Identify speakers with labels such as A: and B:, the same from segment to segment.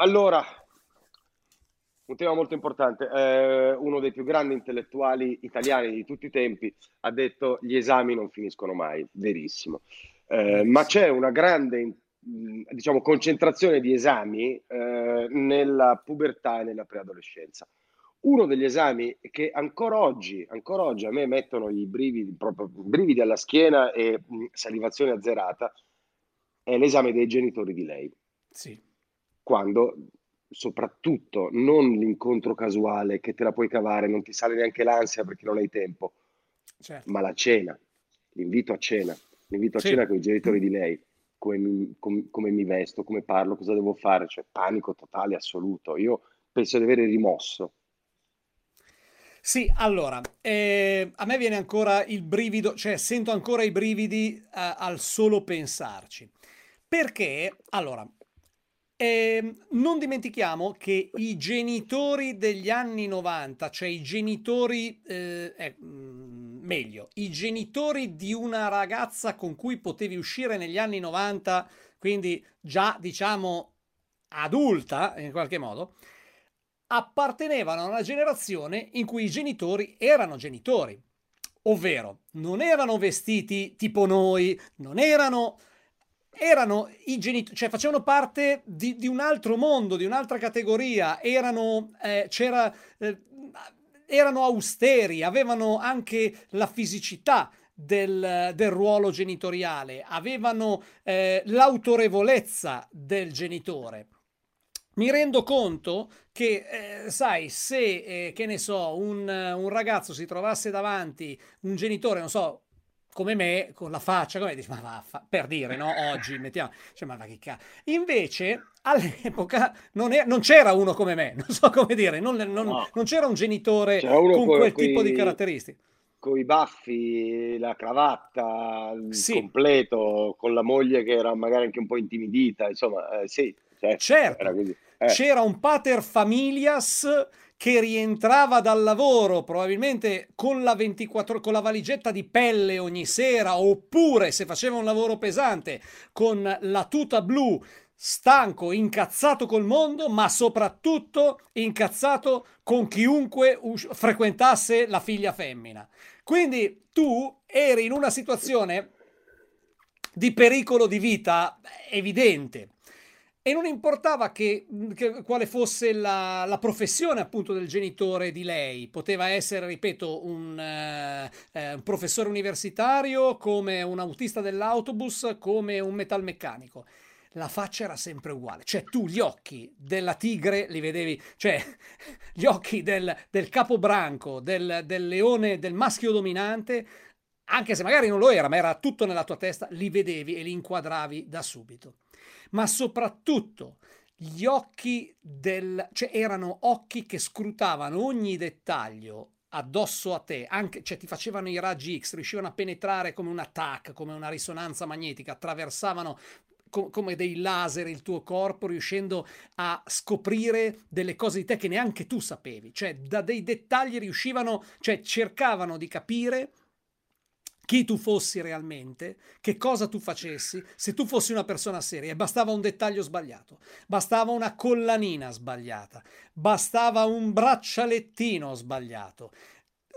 A: Allora, un tema molto importante. Eh, uno dei più grandi intellettuali italiani di tutti i tempi ha detto gli esami non finiscono mai, verissimo. Eh, ma c'è una grande diciamo, concentrazione di esami eh, nella pubertà e nella preadolescenza. Uno degli esami che ancora oggi, ancora oggi a me mettono i brividi, proprio, brividi alla schiena e mh, salivazione azzerata è l'esame dei genitori di lei.
B: Sì.
A: Quando soprattutto non l'incontro casuale che te la puoi cavare, non ti sale neanche l'ansia perché non hai tempo,
B: certo.
A: ma la cena, l'invito a cena, l'invito a sì. cena con i genitori di lei, come mi, com, come mi, vesto, come parlo, cosa devo fare, cioè panico totale assoluto. Io penso di avere rimosso.
B: Sì, allora, eh, a me viene ancora il brivido, cioè sento ancora i brividi eh, al solo pensarci. Perché, allora, eh, non dimentichiamo che i genitori degli anni 90, cioè i genitori, eh, eh, meglio, i genitori di una ragazza con cui potevi uscire negli anni 90, quindi già diciamo adulta in qualche modo, appartenevano a una generazione in cui i genitori erano genitori, ovvero non erano vestiti tipo noi, non erano erano i genitori, cioè facevano parte di, di, un altro mondo, di un'altra categoria, erano, eh, c'era, eh, erano austeri, avevano anche la fisicità del, del ruolo genitoriale, avevano eh, l'autorevolezza del genitore. Mi rendo conto che, eh, sai, se, eh, che ne so, un, un ragazzo si trovasse davanti un genitore, non so, come me, con la faccia, come dici, ma vaffa, per dire, no? Oggi mettiamo, cioè, ma va che cazzo. Invece, all'epoca non, è, non, c'era uno come me, non so come dire, non, non, no. non c'era un genitore con quel coi, tipo di caratteristiche.
A: Con i baffi, la cravatta, il sì. completo, con la moglie che era magari anche un po' intimidita, insomma, eh, sì.
B: Certo, certo. Eh. c'era un pater familias che rientrava dal lavoro probabilmente con la, 24, con la valigetta di pelle ogni sera oppure se faceva un lavoro pesante con la tuta blu stanco, incazzato col mondo, ma soprattutto incazzato con chiunque us- frequentasse la figlia femmina. Quindi tu eri in una situazione di pericolo di vita evidente e non importava che, che quale fosse la, la, professione appunto del genitore di lei, poteva essere, ripeto, un, eh, eh, un professore universitario, come un autista dell'autobus, come un metalmeccanico la faccia era sempre uguale. Cioè, tu gli occhi della tigre li vedevi, cioè, gli occhi del, del capobranco, del, del leone, del maschio dominante, anche se magari non lo era, ma era tutto nella tua testa, li vedevi e li inquadravi da subito. Ma soprattutto gli occhi del... cioè erano occhi che scrutavano ogni dettaglio addosso a te, anche, cioè ti facevano i raggi X, riuscivano a penetrare come un attack, come una risonanza magnetica, attraversavano co- come dei laser il tuo corpo, riuscendo a scoprire delle cose di te che neanche tu sapevi, cioè da dei dettagli riuscivano, cioè cercavano di capire chi tu fossi realmente, che cosa tu facessi, se tu fossi una persona seria. Bastava un dettaglio sbagliato, bastava una collanina sbagliata, bastava un braccialettino sbagliato.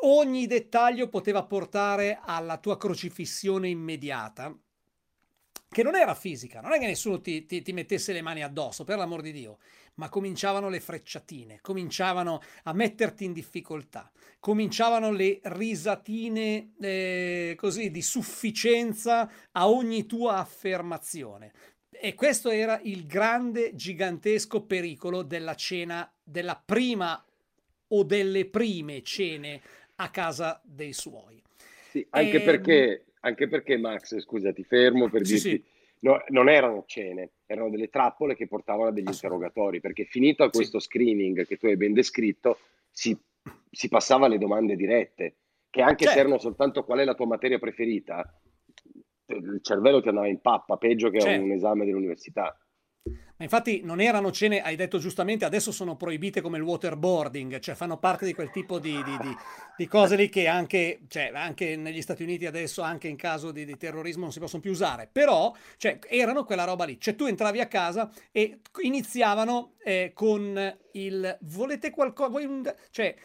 B: Ogni dettaglio poteva portare alla tua crocifissione immediata, che non era fisica, non è che nessuno ti, ti, ti mettesse le mani addosso, per l'amor di Dio ma cominciavano le frecciatine, cominciavano a metterti in difficoltà, cominciavano le risatine eh, così di sufficienza a ogni tua affermazione. E questo era il grande, gigantesco pericolo della cena, della prima o delle prime cene a casa dei suoi.
A: Sì, anche, e... Ehm, perché, anche perché, Max, scusa, ti fermo per sì, dirti, sì no, non erano cene, erano delle trappole che portavano a degli interrogatori, perché finito questo sì. screening che tu hai ben descritto, si, si passava alle domande dirette, che anche certo. se erano soltanto qual è la tua materia preferita, il cervello ti andava in pappa, peggio che certo. un esame dell'università.
B: Ma infatti non erano cene, hai detto giustamente, adesso sono proibite come il waterboarding, cioè fanno parte di quel tipo di, di, di, di cose lì che anche, cioè, anche, negli Stati Uniti adesso, anche in caso di, terrorismo, non si possono più usare. Però cioè, erano quella roba lì. Cioè tu entravi a casa e iniziavano eh, con il volete qualcosa? Cioè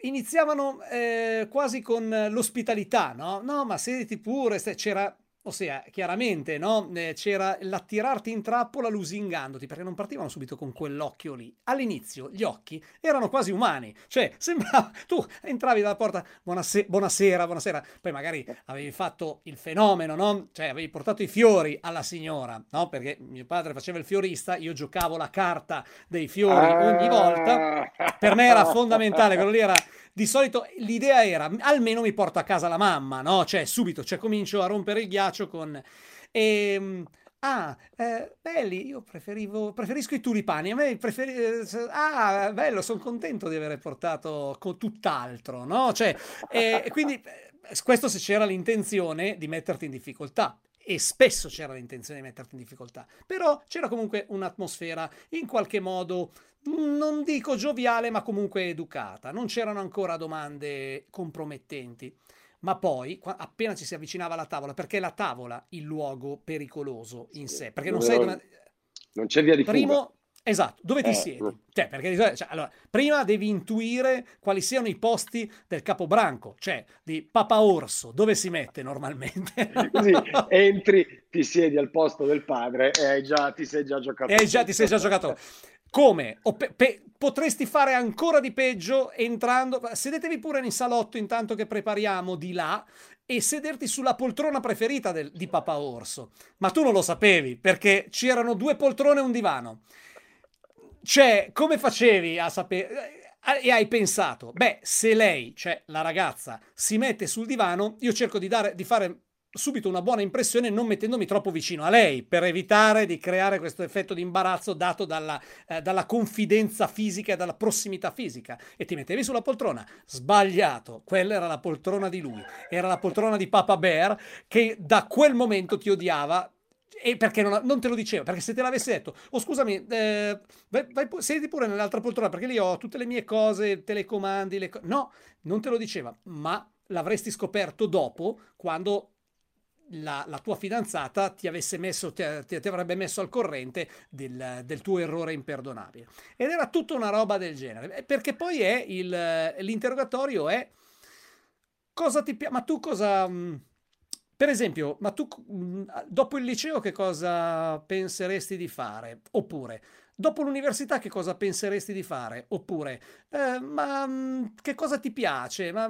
B: iniziavano eh, quasi con l'ospitalità, no? No, ma sediti pure, c'era Ossia, chiaramente, no? Eh, c'era l'attirarti in trappola lusingandoti, perché non partivano subito con quell'occhio lì. All'inizio gli occhi erano quasi umani, cioè sembrava, tu entravi dalla porta, buonase- buonasera, buonasera, poi magari avevi fatto il fenomeno, no? Cioè avevi portato i fiori alla signora, no? Perché mio padre faceva il fiorista, io giocavo la carta dei fiori ogni volta, per me era fondamentale, quello lì era di solito l'idea era almeno mi porto a casa la mamma, no? Cioè subito, cioè comincio a rompere il ghiaccio con... E, ehm, Ah, eh, belli, io preferivo, preferisco i tulipani. A me preferi, eh, ah, bello, sono contento di aver portato con tutt'altro, no? Cioè, e, e quindi eh, questo se c'era l'intenzione di metterti in difficoltà. E spesso c'era l'intenzione di metterti in difficoltà, però c'era comunque un'atmosfera in qualche modo non dico gioviale, ma comunque educata. Non c'erano ancora domande compromettenti. Ma poi, appena ci si avvicinava alla tavola, perché è la tavola il luogo pericoloso in sé? Perché non, non sai dove...
A: Non c'è via di
B: Primo,
A: fuga.
B: Esatto, dove ti eh, siedi? Cioè, perché cioè, allora, prima devi intuire quali siano i posti del capobranco, cioè di Papa Orso, dove si mette normalmente?
A: Così entri, ti siedi al posto del padre e già, ti sei già giocato.
B: E già ti sei già giocato. Come? Pe- pe- potresti fare ancora di peggio entrando. Sedetevi pure in salotto intanto che prepariamo di là e sederti sulla poltrona preferita del, di Papa Orso. Ma tu non lo sapevi perché c'erano due poltrone e un divano. Cioè, come facevi a sapere? E hai pensato, beh, se lei, cioè la ragazza, si mette sul divano, io cerco di, dare, di fare subito una buona impressione non mettendomi troppo vicino a lei per evitare di creare questo effetto di imbarazzo dato dalla, eh, dalla, confidenza fisica e dalla prossimità fisica e ti mettevi sulla poltrona sbagliato quella era la poltrona di lui era la poltrona di Papa Bear che da quel momento ti odiava e perché non, non, te lo diceva? Perché se te l'avesse detto, oh scusami, eh, vai, vai, siedi pure nell'altra poltrona perché lì ho tutte le mie cose, telecomandi, le co-". no, non te lo diceva, ma l'avresti scoperto dopo quando la, la, tua fidanzata ti, messo, ti, ti, avrebbe messo al corrente del, del, tuo errore imperdonabile. Ed era tutta una roba del genere, perché poi è il, l'interrogatorio è cosa ti piace, ma tu cosa... Mm, per esempio, ma tu mm, dopo il liceo che cosa penseresti di fare? Oppure Dopo l'università che cosa penseresti di fare? Oppure, eh, ma mm, che cosa ti piace? Ma,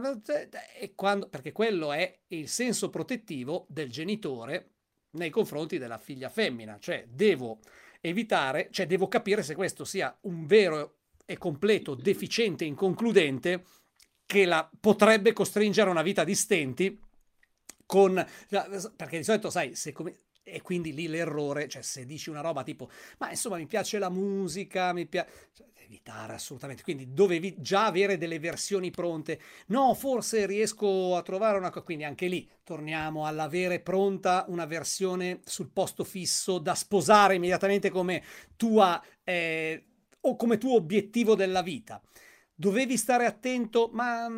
B: e quando, perché quello è il senso protettivo del genitore nei confronti della figlia femmina, cioè devo evitare, cioè devo capire se questo sia un vero e completo deficiente inconcludente che la potrebbe costringere a una vita di stenti con perché di solito sai se come e quindi lì l'errore, cioè se dici una roba tipo, ma insomma mi piace la musica, mi piace... Cioè, evitare assolutamente, quindi dovevi già avere delle versioni pronte. No, forse riesco a trovare una cosa, quindi anche lì torniamo all'avere pronta una versione sul posto fisso da sposare immediatamente come tua eh, o come tuo obiettivo della vita. Dovevi stare attento, ma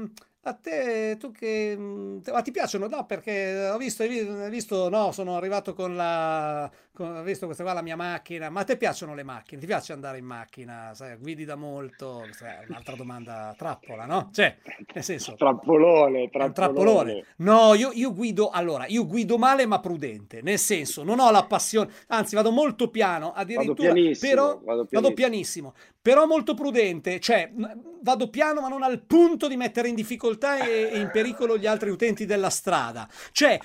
B: a te, tu che... Ma ti piacciono? No, perché ho visto, hai visto, no, sono arrivato con la... Con, ho visto questa qua, la mia macchina. Ma a te piacciono le macchine? Ti piace andare in macchina? Sai, guidi da molto? Cioè, un'altra domanda trappola, no? Cioè, nel senso...
A: Trappolone,
B: trappolone. trappolone. No, io, io guido... Allora, io guido male ma prudente. Nel senso, non ho la passione... Anzi, vado molto piano, addirittura... Vado pianissimo. Però, vado pianissimo. Vado pianissimo però molto prudente, cioè vado piano ma non al punto di mettere in difficoltà e, e in pericolo gli altri utenti della strada. Cioè,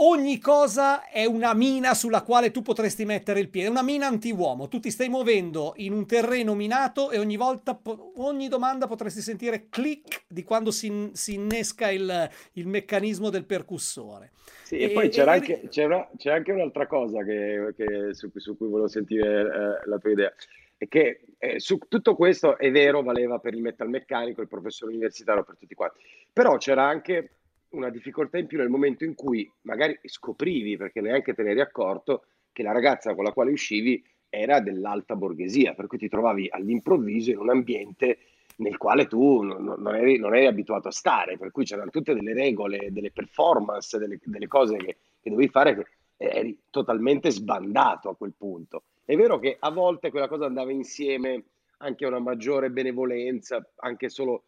B: ogni cosa è una mina sulla quale tu potresti mettere il piede, una mina anti-uomo. Tu ti stai muovendo in un terreno minato e ogni volta, ogni domanda potresti sentire click di quando si, si innesca il, il, meccanismo del percussore.
A: Sì, e, e poi c'era, e... Anche, c'era, c'è anche un'altra cosa che, che su, su, cui volevo sentire eh, la tua idea e che eh, su tutto questo è vero, valeva per il metalmeccanico, il professore universitario, per tutti quanti, però c'era anche una difficoltà in più nel momento in cui magari scoprivi, perché neanche te ne eri accorto, che la ragazza con la quale uscivi era dell'alta borghesia, per cui ti trovavi all'improvviso in un ambiente nel quale tu non, non, eri, non eri, abituato a stare, per cui c'erano tutte delle regole, delle performance, delle, delle cose che, che, dovevi fare che eri totalmente sbandato a quel punto. È vero che a volte quella cosa andava insieme anche a una maggiore benevolenza, anche solo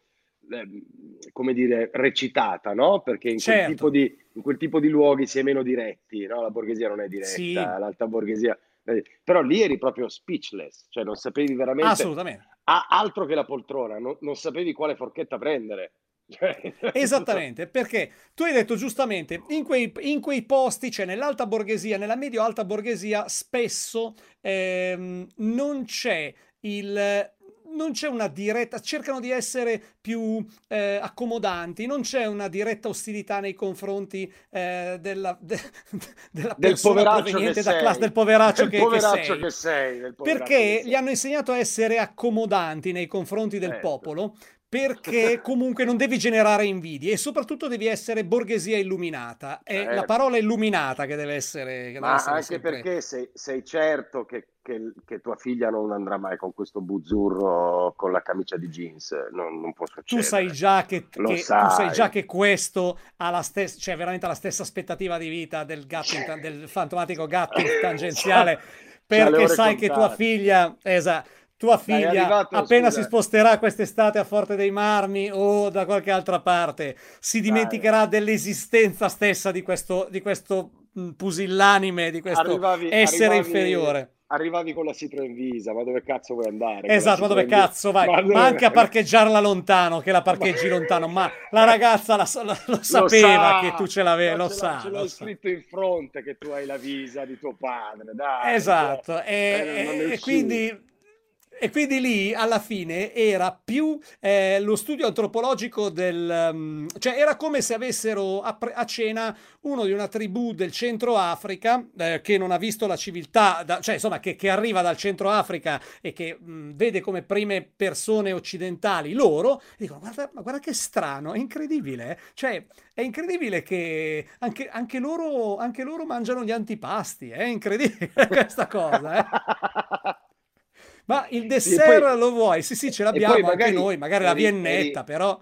A: Ehm, come dire, recitata, no? Perché in, certo. quel tipo di, in quel tipo di luoghi si è meno diretti, no? La borghesia non è diretta, sì. l'alta borghesia... Però lì eri proprio speechless, cioè non sapevi veramente...
B: Assolutamente.
A: Altro che la poltrona, non, non sapevi quale forchetta prendere.
B: Cioè, Esattamente, perché tu hai detto giustamente, in quei, in quei posti, cioè nell'alta borghesia, nella medio-alta borghesia, spesso ehm, non c'è il non c'è una diretta, cercano di essere più eh, accomodanti, non c'è una diretta ostilità nei confronti eh, della, de, della del persona proveniente da classe, del poveraccio, del che, poveraccio che, sei. Che sei perché gli hanno insegnato a essere accomodanti nei confronti del certo. popolo perché comunque non devi generare invidie e soprattutto devi essere borghesia illuminata. È eh, la parola illuminata che deve essere. Che
A: ma
B: deve essere
A: anche sempre... perché sei, sei certo che, che, che, tua figlia non andrà mai con questo buzzurro con la camicia di jeans. Non, non può succedere.
B: Tu sai già che, che sai. Tu sai già che questo ha la stessa, cioè veramente la stessa aspettativa di vita del, gatto del fantomatico gatto tangenziale. perché sai contate. che tua figlia. Esatto tua figlia arrivato, appena scusa. si sposterà quest'estate a Forte dei Marmi o da qualche altra parte si dimenticherà Dai. dell'esistenza stessa di questo, di questo mm, pusillanime, di questo arrivavi, essere arrivavi, inferiore.
A: Arrivavi con la Citroen Visa, ma dove cazzo vuoi andare?
B: Esatto, ma dove cazzo vai? Ma, ma anche a parcheggiarla lontano, che la parcheggi ma... lontano, ma la ragazza la, la, lo sapeva lo che tu ce l'avevi, lo, lo sa.
A: Ce l'hai scritto in fronte che tu hai la visa di tuo padre, dai.
B: Esatto, cioè, e, e, e quindi e quindi lì alla fine era più eh, lo studio antropologico del... Um, cioè era come se avessero a, a, cena uno di una tribù del centro Africa eh, che non ha visto la civiltà, da, cioè insomma che, che, arriva dal centro Africa e che mh, mm, vede come prime persone occidentali loro, e dicono guarda, ma guarda che strano, è incredibile, eh? cioè è incredibile che anche, anche, loro, anche loro mangiano gli antipasti, è incredibile questa cosa. Eh? Ma il dessert poi, lo vuoi? Sì, sì, ce l'abbiamo magari, anche noi, magari la viennetta, eri, però...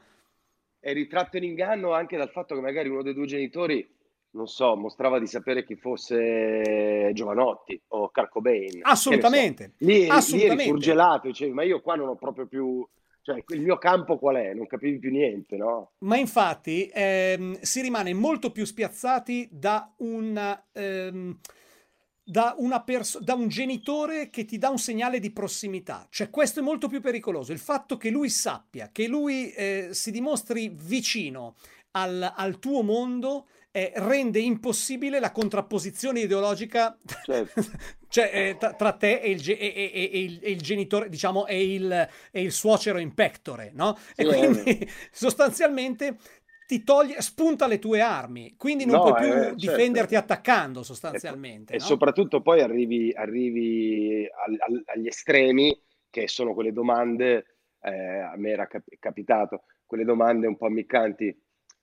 A: È ritratto in inganno anche dal fatto che magari uno dei due genitori, non so, mostrava di sapere chi fosse Giovanotti o Carcobain.
B: Assolutamente.
A: So. Lì, Assolutamente. lì eri surgelato, dicevi, ma io qua non ho proprio più... Cioè, il mio campo qual è? Non capivi più niente, no?
B: Ma infatti ehm, si rimane molto più spiazzati da un... Ehm, da, perso- da, un genitore che ti dà un segnale di prossimità. Cioè questo è molto più pericoloso. Il fatto che lui sappia, che lui eh, si dimostri vicino al, al tuo mondo eh, rende impossibile la contrapposizione ideologica certo. cioè, eh, tra, tra, te e il, ge- e, e, il, e, il, genitore, diciamo, e il, il suocero in pectore, no? Sì, e quindi eh. sostanzialmente ti toglie, spunta le tue armi, quindi non no, puoi più eh, certo. difenderti certo. attaccando sostanzialmente.
A: E,
B: no?
A: e soprattutto poi arrivi, arrivi al, al, agli estremi, che sono quelle domande, eh, a me era cap- capitato, quelle domande un po' ammiccanti.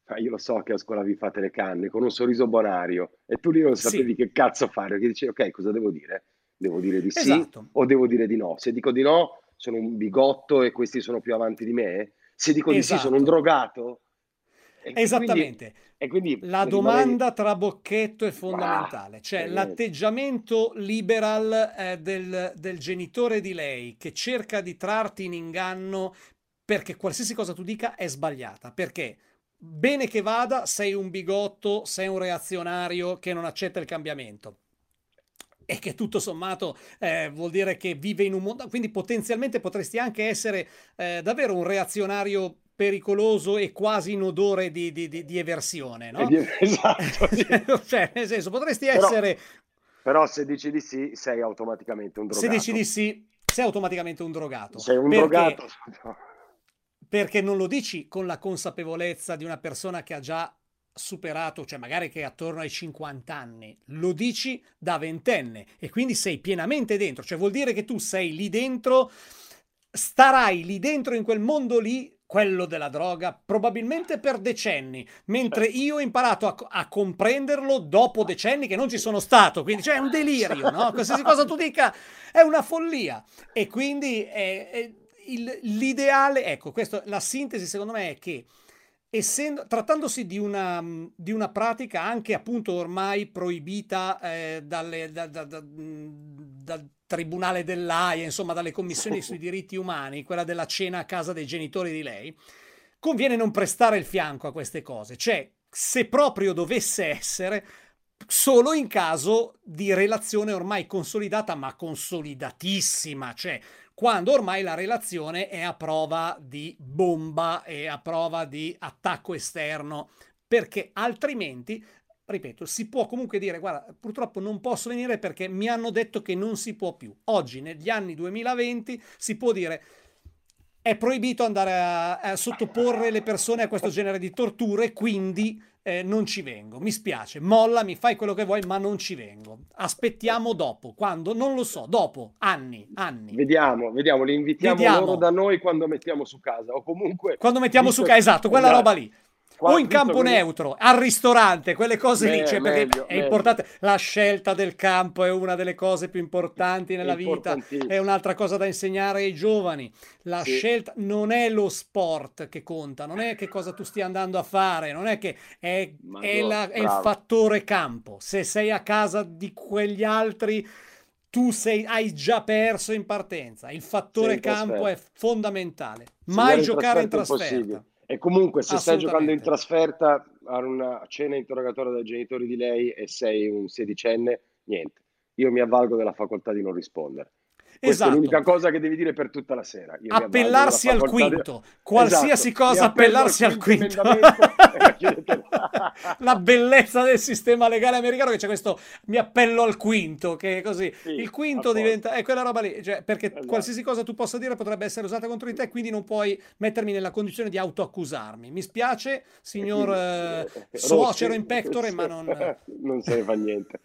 A: Ah, io lo so che a scuola vi fate le canne con un sorriso bonario e tu lì non sapevi sì. che cazzo fare, perché dici ok, cosa devo dire? Devo dire di sì esatto. o devo dire di no? Se dico di no, sono un bigotto e questi sono più avanti di me. Se dico esatto. di sì, sono un esatto. drogato
B: Esattamente. E quindi, la domanda tra bocchetto è fondamentale, cioè ah, l'atteggiamento liberal eh, del, del genitore di lei che cerca di trarti in inganno perché qualsiasi cosa tu dica è sbagliata, perché bene che vada, sei un bigotto, sei un reazionario che non accetta il cambiamento e che tutto sommato eh, vuol dire che vive in un mondo, quindi potenzialmente potresti anche essere eh, davvero un reazionario pericoloso e quasi in odore di, di, di, di eversione, no?
A: Esatto. Sì.
B: cioè, nel senso, potresti essere...
A: Però, però, se dici di sì, sei automaticamente un drogato.
B: Se dici di sì, sei automaticamente un drogato.
A: Sei un perché, drogato.
B: Perché non lo dici con la consapevolezza di una persona che ha già superato, cioè magari che è attorno ai 50 anni, lo dici da ventenne e quindi sei pienamente dentro, cioè vuol dire che tu sei lì dentro, starai lì dentro in quel mondo lì quello della droga, probabilmente per decenni, mentre io ho imparato a, a, comprenderlo dopo decenni che non ci sono stato, quindi cioè, è un delirio, no? Qualsiasi cosa tu dica è una follia. E quindi è, è il, l'ideale, ecco, questo, la sintesi secondo me è che essendo, trattandosi di una, di una, pratica anche appunto ormai proibita eh, dalle, da, da, da, dal Tribunale dell'AIA, insomma dalle commissioni sui diritti umani, quella della cena a casa dei genitori di lei, conviene non prestare il fianco a queste cose. Cioè, se proprio dovesse essere, solo in caso di relazione ormai consolidata, ma consolidatissima, cioè quando ormai la relazione è a prova di bomba e a prova di attacco esterno, perché altrimenti ripeto, si può comunque dire, guarda, purtroppo non posso venire perché mi hanno detto che non si può più. Oggi, negli anni 2020, si può dire è proibito andare a, a sottoporre le persone a questo genere di torture, quindi eh, non ci vengo. Mi spiace, molla, mi fai quello che vuoi, ma non ci vengo. Aspettiamo dopo, quando? Non lo so, dopo, anni, anni.
A: Vediamo, vediamo, li invitiamo vediamo. loro da noi quando mettiamo su casa o comunque...
B: Quando mettiamo su casa, esatto, quella esatto. roba lì. O in campo neutro, al ristorante, quelle cose lì, cioè, perché meglio, è meglio. importante. La scelta del campo è una delle cose più importanti nella vita, è un'altra cosa da insegnare ai giovani. La sì. scelta non è lo sport che conta, non è che cosa tu stia andando a fare, non è che è, è, la, è il fattore campo. Se sei a casa di quegli altri tu sei, hai già perso in partenza. Il fattore campo è fondamentale. Mai giocare in trasferta.
A: E comunque se stai giocando in trasferta a una cena interrogatoria dai genitori di lei e sei un sedicenne, niente. Io mi avvalgo della facoltà di non rispondere. Esatto. è l'unica cosa che devi dire per tutta la sera.
B: Io appellarsi al quinto. Di... Qualsiasi esatto. cosa, appellarsi al quinto. la bellezza del sistema legale americano che c'è questo mi appello al quinto, che è così. Sì, il quinto diventa... è quella roba lì. Cioè, perché esatto. qualsiasi cosa tu possa dire potrebbe essere usata contro di te, quindi non puoi mettermi nella condizione di autoaccusarmi. Mi spiace, signor eh, suocero in pectore, ma non...
A: non se ne fa niente.